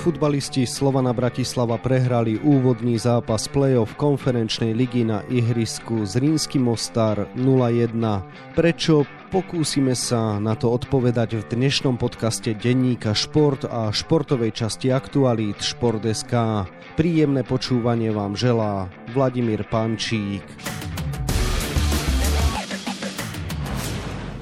Futbalisti Slovana Bratislava prehrali úvodný zápas play-off konferenčnej ligy na ihrisku z Rínsky Mostar 0-1. Prečo? Pokúsime sa na to odpovedať v dnešnom podcaste denníka Šport a športovej časti Aktualít Šport.sk. Príjemné počúvanie vám želá Vladimír Pančík.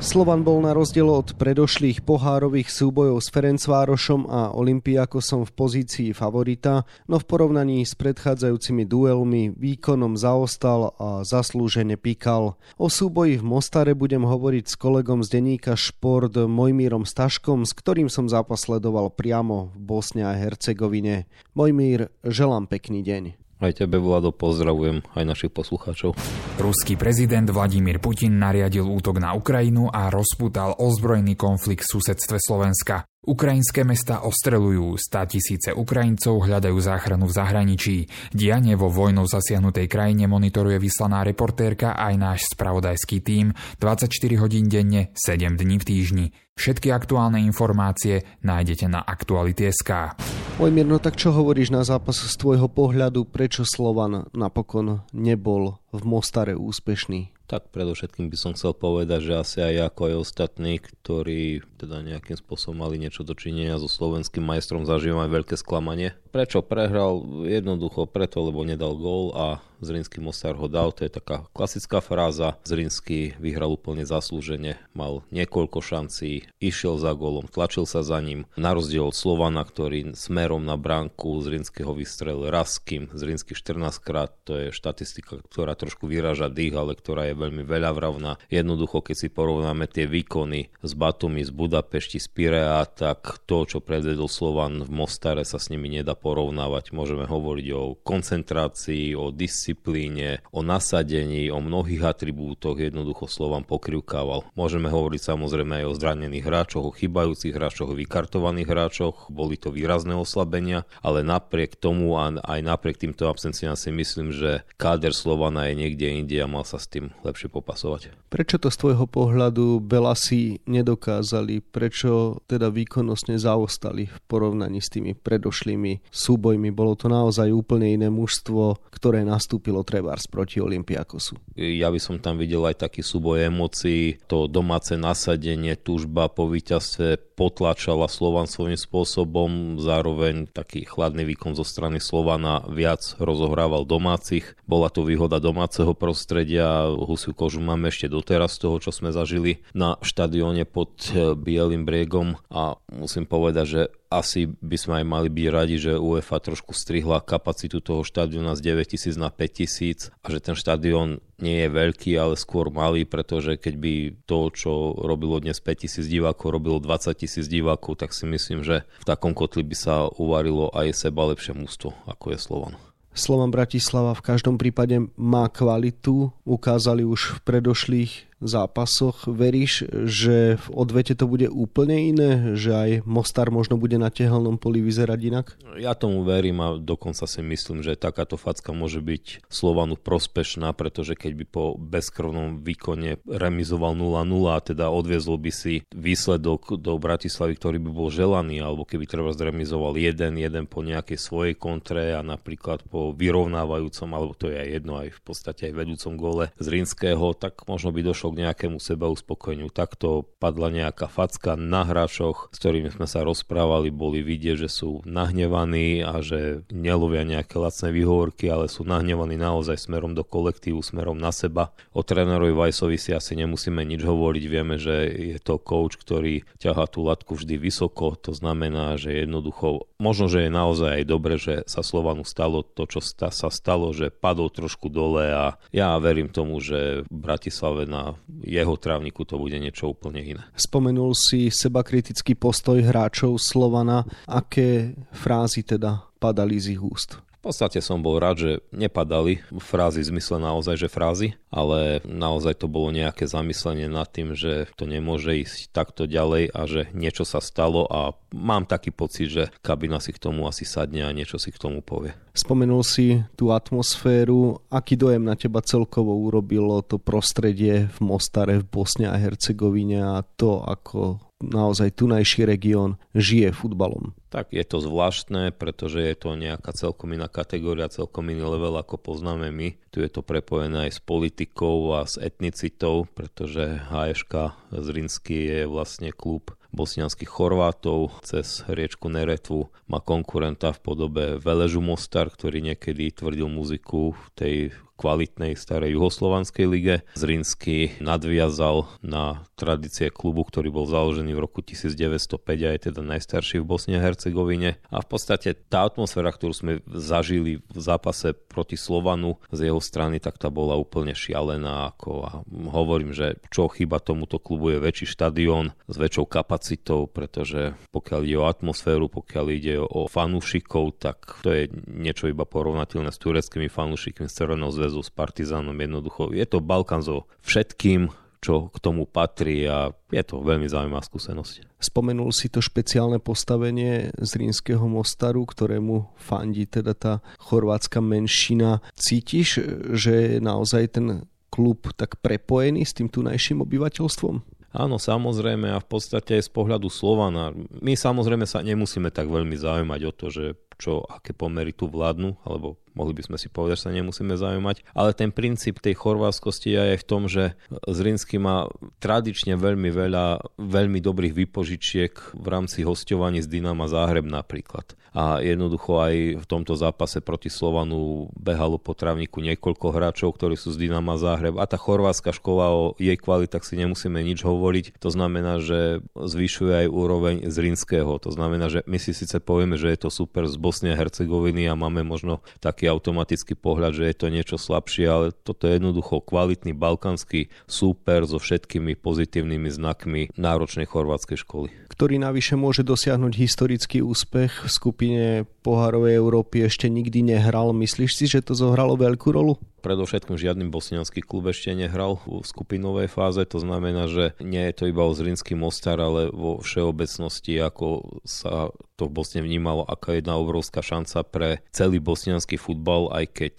Slovan bol na rozdiel od predošlých pohárových súbojov s Ferencvárošom a Olympiakosom v pozícii favorita, no v porovnaní s predchádzajúcimi duelmi výkonom zaostal a zaslúžene píkal. O súboji v Mostare budem hovoriť s kolegom z denníka Šport Mojmírom Staškom, s ktorým som zápas sledoval priamo v Bosne a Hercegovine. Mojmír, želám pekný deň. Aj tebe, Vlado, pozdravujem aj našich poslucháčov. Ruský prezident Vladimír Putin nariadil útok na Ukrajinu a rozputal ozbrojený konflikt v susedstve Slovenska. Ukrajinské mesta ostrelujú, stá tisíce Ukrajincov hľadajú záchranu v zahraničí. Dianie vo vojnou zasiahnutej krajine monitoruje vyslaná reportérka aj náš spravodajský tím 24 hodín denne, 7 dní v týždni. Všetky aktuálne informácie nájdete na Aktuality.sk. Ojmier, no tak čo hovoríš na zápas z tvojho pohľadu, prečo Slovan napokon nebol v Mostare úspešný? Tak predovšetkým by som chcel povedať, že asi aj ako aj ostatní, ktorí teda nejakým spôsobom mali niečo dočinenia so slovenským majstrom, zažívam aj veľké sklamanie. Prečo prehral? Jednoducho preto, lebo nedal gól a Zrinský Mostar ho dal, to je taká klasická fráza. Zrinský vyhral úplne zaslúžene, mal niekoľko šancí, išiel za gólom, tlačil sa za ním. Na rozdiel od Slovana, ktorý smerom na bránku Zrinského vystrel raz kým Zrinský 14 krát, to je štatistika, ktorá trošku vyráža dých, ale ktorá je veľmi veľa vravná. Jednoducho, keď si porovnáme tie výkony z Batumi, z Budapešti, z Pirea, tak to, čo predvedol Slovan v Mostare, sa s nimi nedá porovnávať. Môžeme hovoriť o koncentrácii, o disciplíne, disciplíne, o nasadení, o mnohých atribútoch jednoducho Slovan pokrivkával. Môžeme hovoriť samozrejme aj o zranených hráčoch, o chybajúcich hráčoch, o vykartovaných hráčoch, boli to výrazné oslabenia, ale napriek tomu a aj napriek týmto absenciám si myslím, že káder Slovana je niekde inde a mal sa s tým lepšie popasovať. Prečo to z tvojho pohľadu Belasi nedokázali? Prečo teda výkonnostne zaostali v porovnaní s tými predošlými súbojmi? Bolo to naozaj úplne iné mužstvo, ktoré nastúpilo nastúpilo Trebárs proti Olympiakosu. Ja by som tam videl aj taký súboj emócií, to domáce nasadenie, túžba po víťazstve potlačala Slovan svojím spôsobom, zároveň taký chladný výkon zo strany Slovana viac rozohrával domácich. Bola to výhoda domáceho prostredia, husiu kožu máme ešte doteraz z toho, čo sme zažili na štadióne pod Bielým briegom a musím povedať, že asi by sme aj mali byť radi, že UEFA trošku strihla kapacitu toho štadiona z 9000 na 5000 a že ten štadión nie je veľký, ale skôr malý, pretože keď by to, čo robilo dnes 5000 divákov, robilo 20 tisíc divákov, tak si myslím, že v takom kotli by sa uvarilo aj seba lepšie mústvo, ako je Slovan. Slovan Bratislava v každom prípade má kvalitu, ukázali už v predošlých zápasoch. Veríš, že v odvete to bude úplne iné? Že aj Mostar možno bude na tehelnom poli vyzerať inak? Ja tomu verím a dokonca si myslím, že takáto facka môže byť Slovanu prospešná, pretože keď by po bezkrvnom výkone remizoval 0-0 a teda odviezol by si výsledok do Bratislavy, ktorý by bol želaný, alebo keby treba zremizoval jeden, jeden po nejakej svojej kontre a napríklad po vyrovnávajúcom, alebo to je aj jedno aj v podstate aj vedúcom gole z Rínskeho, tak možno by došlo došlo k nejakému seba uspokojeniu. Takto padla nejaká facka na hráčoch, s ktorými sme sa rozprávali, boli vidieť, že sú nahnevaní a že nelovia nejaké lacné výhovorky, ale sú nahnevaní naozaj smerom do kolektívu, smerom na seba. O trénerovi Vajsovi si asi nemusíme nič hovoriť, vieme, že je to coach, ktorý ťahá tú latku vždy vysoko, to znamená, že jednoducho, možno, že je naozaj aj dobre, že sa Slovanu stalo to, čo sa stalo, že padol trošku dole a ja verím tomu, že v Bratislave na jeho trávniku to bude niečo úplne iné. Spomenul si seba kritický postoj hráčov Slovana. Aké frázy teda padali z ich úst? V podstate som bol rád, že nepadali frázy v zmysle naozaj, že frázy, ale naozaj to bolo nejaké zamyslenie nad tým, že to nemôže ísť takto ďalej a že niečo sa stalo a mám taký pocit, že kabina si k tomu asi sadne a niečo si k tomu povie. Spomenul si tú atmosféru. Aký dojem na teba celkovo urobilo to prostredie v Mostare, v Bosne a Hercegovine a to, ako naozaj tunajší región žije futbalom. Tak je to zvláštne, pretože je to nejaká celkom iná kategória, celkom iný level, ako poznáme my. Tu je to prepojené aj s politikou a s etnicitou, pretože HŠK Zrinsky je vlastne klub bosnianských Chorvátov cez riečku Neretvu. Má konkurenta v podobe Veležu Mostar, ktorý niekedy tvrdil muziku v tej kvalitnej starej juhoslovanskej lige. Zrinsky nadviazal na tradície klubu, ktorý bol založený v roku 1905 a je teda najstarší v Bosne a Hercegovine. A v podstate tá atmosféra, ktorú sme zažili v zápase proti Slovanu z jeho strany, tak tá bola úplne šialená. Ako a hovorím, že čo chyba tomuto klubu je väčší štadión s väčšou kapacitou, pretože pokiaľ ide o atmosféru, pokiaľ ide o fanúšikov, tak to je niečo iba porovnateľné s tureckými fanúšikmi z Červenou zväzu s Partizánom jednoducho. Je to Balkán so všetkým, čo k tomu patrí a je to veľmi zaujímavá skúsenosť. Spomenul si to špeciálne postavenie z Rínskeho mostaru, ktorému fandí teda tá chorvátska menšina. Cítiš, že je naozaj ten klub tak prepojený s tým tunajším obyvateľstvom? Áno, samozrejme a v podstate z pohľadu Slovana. My samozrejme sa nemusíme tak veľmi zaujímať o to, že čo, aké pomery tu vládnu, alebo mohli by sme si povedať, že sa nemusíme zaujímať. Ale ten princíp tej chorváskosti je aj v tom, že Zrinsky má tradične veľmi veľa veľmi dobrých výpožičiek v rámci hostovaní z Dynama Záhreb napríklad. A jednoducho aj v tomto zápase proti Slovanu behalo po trávniku niekoľko hráčov, ktorí sú z Dynama Záhreb. A tá chorvátska škola o jej kvalitách si nemusíme nič hovoriť. To znamená, že zvyšuje aj úroveň Zrinského. To znamená, že my si síce povieme, že je to super z Bosny a Hercegoviny a máme možno taký automatický pohľad, že je to niečo slabšie, ale toto je jednoducho kvalitný balkánsky súper so všetkými pozitívnymi znakmi náročnej chorvátskej školy. Ktorý navyše môže dosiahnuť historický úspech v skupine Pohárovej Európy ešte nikdy nehral. Myslíš si, že to zohralo veľkú rolu? Predovšetkým žiadny bosnianský klub ešte nehral v skupinovej fáze, to znamená, že nie je to iba o Zrinský Mostar, ale vo všeobecnosti, ako sa to v Bosne vnímalo, aká jedna obrovská šanca pre celý bosnianský futbal, aj keď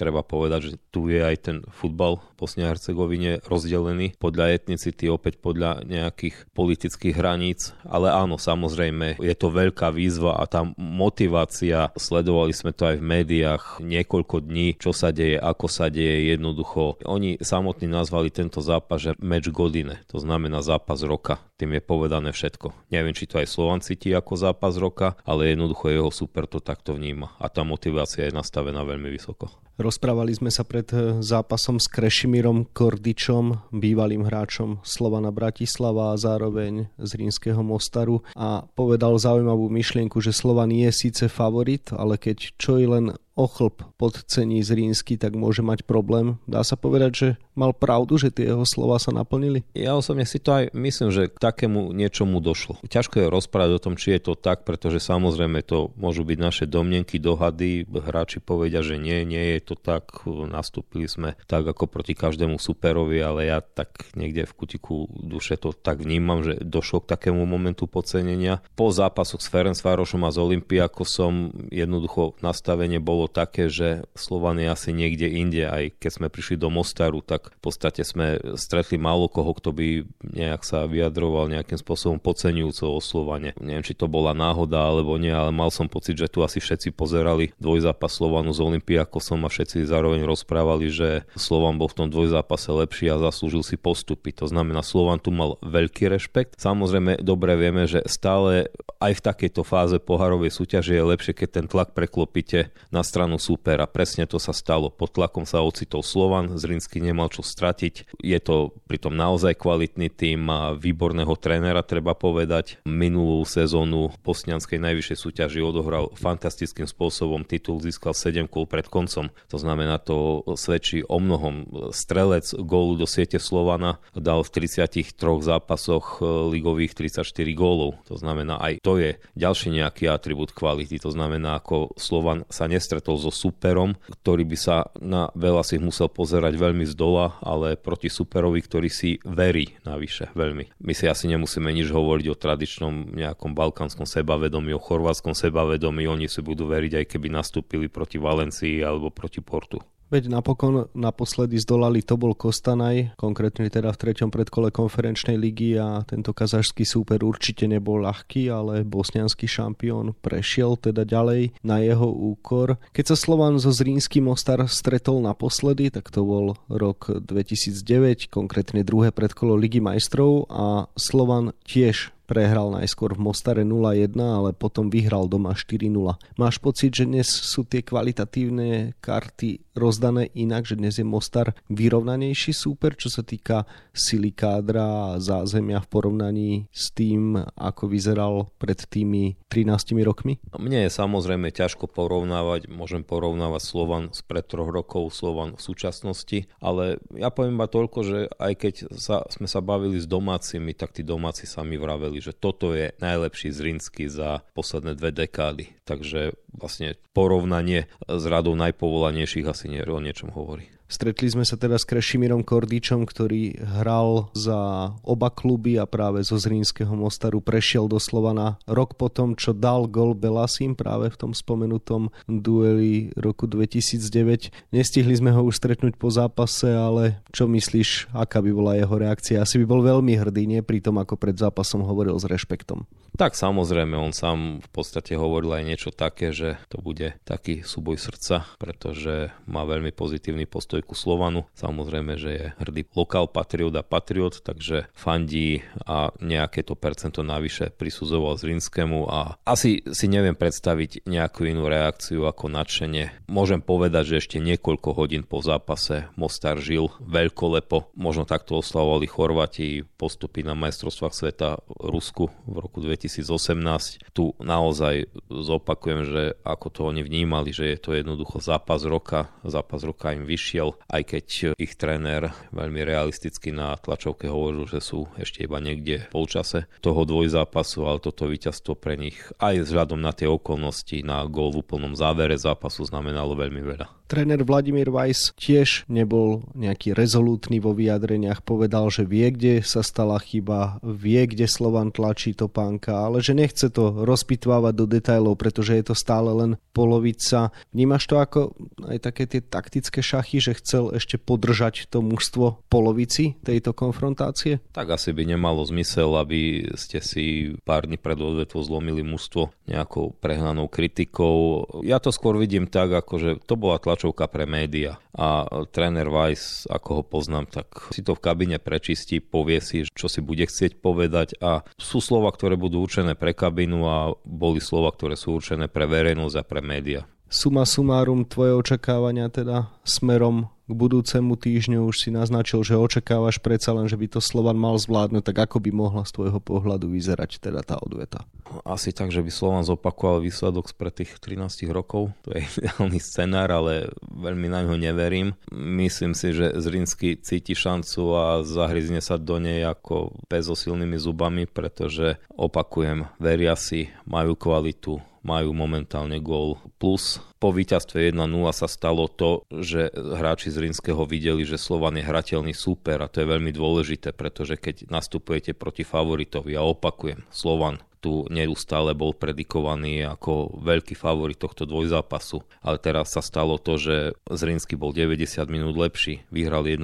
treba povedať, že tu je aj ten futbal Bosne a Hercegovine rozdelený podľa etnicity, opäť podľa nejakých politických hraníc, ale áno, samozrejme, je to veľká výzva a tá motivácia, sledovali sme to aj v médiách niekoľko dní, čo sa deje, ako sa deje, jednoducho. Oni samotní nazvali tento zápas, že match godine, to znamená zápas roka. Tým je povedané všetko. Neviem, či to aj Slovan cíti ako zápas roka, ale jednoducho jeho super to takto vníma a tá motivácia je nastavená veľmi vysoko. Rozprávali sme sa pred eh, zápasom s Krešimírom Kordičom, bývalým hráčom Slovana Bratislava a zároveň z Rínskeho Mostaru. A povedal zaujímavú myšlienku, že Slovan je síce favorit, ale keď čo i len ochlb podcení Zrínsky, tak môže mať problém. Dá sa povedať, že mal pravdu, že tie jeho slova sa naplnili? Ja osobne si to aj myslím, že k takému niečomu došlo. Ťažko je rozprávať o tom, či je to tak, pretože samozrejme to môžu byť naše domnenky, dohady, hráči povedia, že nie, nie je to tak, nastúpili sme tak ako proti každému superovi, ale ja tak niekde v kutiku duše to tak vnímam, že došlo k takému momentu podcenenia. Po zápasoch s Ferencvárošom a z Olympiakosom jednoducho nastavenie bolo také, že Slovan je asi niekde inde, aj keď sme prišli do Mostaru, tak v podstate sme stretli málo koho, kto by nejak sa vyjadroval nejakým spôsobom podceňujúco o Slovane. Neviem, či to bola náhoda alebo nie, ale mal som pocit, že tu asi všetci pozerali dvojzápas Slovanu z Olympiakosom a všetci zároveň rozprávali, že Slovan bol v tom dvojzápase lepší a zaslúžil si postupy. To znamená, Slovan tu mal veľký rešpekt. Samozrejme, dobre vieme, že stále aj v takejto fáze poharovej súťaže je lepšie, keď ten tlak preklopíte na stranu stranu súpera. Presne to sa stalo. Pod tlakom sa ocitol Slovan, Zrinsky nemal čo stratiť. Je to pritom naozaj kvalitný tým, má výborného trénera, treba povedať. Minulú sezónu Bosnianskej najvyššej súťaži odohral fantastickým spôsobom. Titul získal 7 kôl pred koncom. To znamená, to svedčí o mnohom. Strelec gólu do siete Slovana dal v 33 zápasoch e, ligových 34 gólov. To znamená, aj to je ďalší nejaký atribút kvality. To znamená, ako Slovan sa nestretol stretol so superom, ktorý by sa na veľa si musel pozerať veľmi z dola, ale proti superovi, ktorý si verí navyše veľmi. My si asi nemusíme nič hovoriť o tradičnom nejakom balkánskom sebavedomí, o chorvátskom sebavedomí, oni si budú veriť aj keby nastúpili proti Valencii alebo proti Portu. Veď napokon naposledy zdolali Tobol Kostanaj, konkrétne teda v treťom predkole konferenčnej ligy a tento kazašský súper určite nebol ľahký, ale bosnianský šampión prešiel teda ďalej na jeho úkor. Keď sa Slovan so Zrínským Mostar stretol naposledy, tak to bol rok 2009, konkrétne druhé predkolo Ligy majstrov a Slovan tiež Prehral najskôr v Mostare 0-1, ale potom vyhral doma 4-0. Máš pocit, že dnes sú tie kvalitatívne karty rozdané inak, že dnes je Mostar vyrovnanejší súper, čo sa týka sily kádra a zázemia v porovnaní s tým, ako vyzeral pred tými 13 rokmi? No, mne je samozrejme ťažko porovnávať, môžem porovnávať Slovan z pred troch rokov, Slovan v súčasnosti, ale ja poviem iba toľko, že aj keď sa, sme sa bavili s domácimi, tak tí domáci sami vraveli, že toto je najlepší Zrinsky za posledné dve dekády. Takže vlastne porovnanie s radou najpovolanejších asi nie, o niečom hovorí. Stretli sme sa teda s Krešimírom Kordičom, ktorý hral za oba kluby a práve zo Zrínskeho Mostaru prešiel do Slovana rok potom, čo dal gol Belasim práve v tom spomenutom dueli roku 2009. Nestihli sme ho už stretnúť po zápase, ale čo myslíš, aká by bola jeho reakcia? Asi by bol veľmi hrdý, nie pri tom, ako pred zápasom hovoril s rešpektom. Tak samozrejme, on sám v podstate hovoril aj niečo také, že to bude taký súboj srdca, pretože má veľmi pozitívny postoj ku Slovanu. Samozrejme, že je hrdý lokál patriot a patriot, takže fandí a nejaké to percento navyše prisudzoval Zrinskému a asi si neviem predstaviť nejakú inú reakciu ako nadšenie. Môžem povedať, že ešte niekoľko hodín po zápase Mostar žil veľkolepo. Možno takto oslavovali Chorvati postupy na majstrovstvách sveta v Rusku v roku 2018. Tu naozaj zopakujem, že ako to oni vnímali, že je to jednoducho zápas roka, zápas roka im vyšiel aj keď ich tréner veľmi realisticky na tlačovke hovoril, že sú ešte iba niekde v polčase toho dvojzápasu, ale toto víťazstvo pre nich aj vzhľadom na tie okolnosti na gól v úplnom závere zápasu znamenalo veľmi veľa. Tréner Vladimír Weiss tiež nebol nejaký rezolútny vo vyjadreniach, povedal, že vie, kde sa stala chyba, vie, kde Slovan tlačí topánka, ale že nechce to rozpitvávať do detajlov, pretože je to stále len polovica. Vnímaš to ako aj také tie taktické šachy, že chcel ešte podržať to mužstvo polovici tejto konfrontácie? Tak asi by nemalo zmysel, aby ste si pár dní pred odvetvou zlomili mužstvo nejakou prehnanou kritikou. Ja to skôr vidím tak, ako že to bola tlač tlačovka pre média a tréner Weiss, ako ho poznám, tak si to v kabine prečistí, povie si, čo si bude chcieť povedať a sú slova, ktoré budú určené pre kabinu a boli slova, ktoré sú určené pre verejnosť a pre média. Suma sumárum tvoje očakávania teda smerom k budúcemu týždňu už si naznačil, že očakávaš predsa len, že by to Slovan mal zvládnuť, tak ako by mohla z tvojho pohľadu vyzerať teda tá odveta? Asi tak, že by Slovan zopakoval výsledok spred tých 13 rokov. To je ideálny scenár, ale veľmi na ňo neverím. Myslím si, že Zrinsky cíti šancu a zahryzne sa do nej ako pes silnými zubami, pretože opakujem, veria si, majú kvalitu, majú momentálne gól plus. Po víťazstve 1-0 sa stalo to, že hráči z Rínskeho videli, že Slovan je hrateľný super a to je veľmi dôležité, pretože keď nastupujete proti favoritovi, a opakujem, Slovan tu neustále bol predikovaný ako veľký favorit tohto dvojzápasu. Ale teraz sa stalo to, že Zrinsky bol 90 minút lepší, vyhral 1-0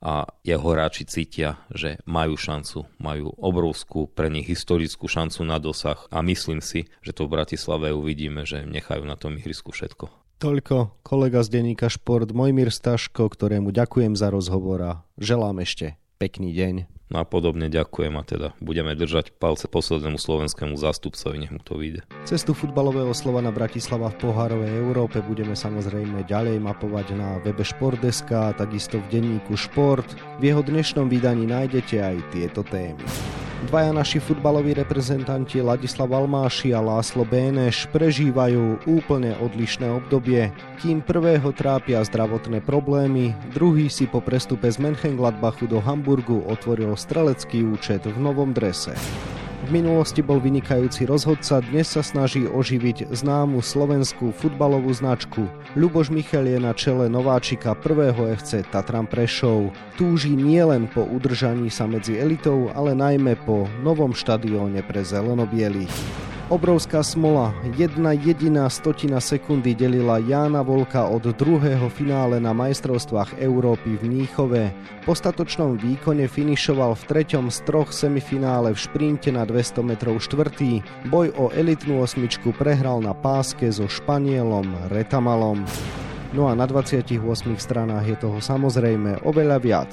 a jeho hráči cítia, že majú šancu, majú obrovskú, pre nich historickú šancu na dosah a myslím si, že to v Bratislave uvidíme, že nechajú na tom ihrisku všetko. Toľko kolega z denníka Šport Mojmír Staško, ktorému ďakujem za rozhovor a želám ešte pekný deň. No a podobne ďakujem a teda budeme držať palce poslednému slovenskému zástupcovi, nech mu to vyjde. Cestu futbalového slova na Bratislava v pohárovej Európe budeme samozrejme ďalej mapovať na webe Športdeska a takisto v denníku Šport. V jeho dnešnom vydaní nájdete aj tieto témy. Dvaja naši futbaloví reprezentanti Ladislav Almáši a Láslo Béneš prežívajú úplne odlišné obdobie. Kým prvého trápia zdravotné problémy, druhý si po prestupe z Mönchengladbachu do Hamburgu otvoril strelecký účet v novom drese. V minulosti bol vynikajúci rozhodca, dnes sa snaží oživiť známu slovenskú futbalovú značku. Ľuboš Michal je na čele nováčika prvého FC Tatran Prešov. Túži nielen po udržaní sa medzi elitou, ale najmä po novom štadióne pre zelenobielých. Obrovská smola, jedna jediná stotina sekundy delila Jána Volka od druhého finále na majstrovstvách Európy v Mníchove. Po statočnom výkone finišoval v treťom z troch semifinále v šprinte na 200 metrov štvrtý. Boj o elitnú osmičku prehral na páske so Španielom Retamalom. No a na 28 stranách je toho samozrejme oveľa viac.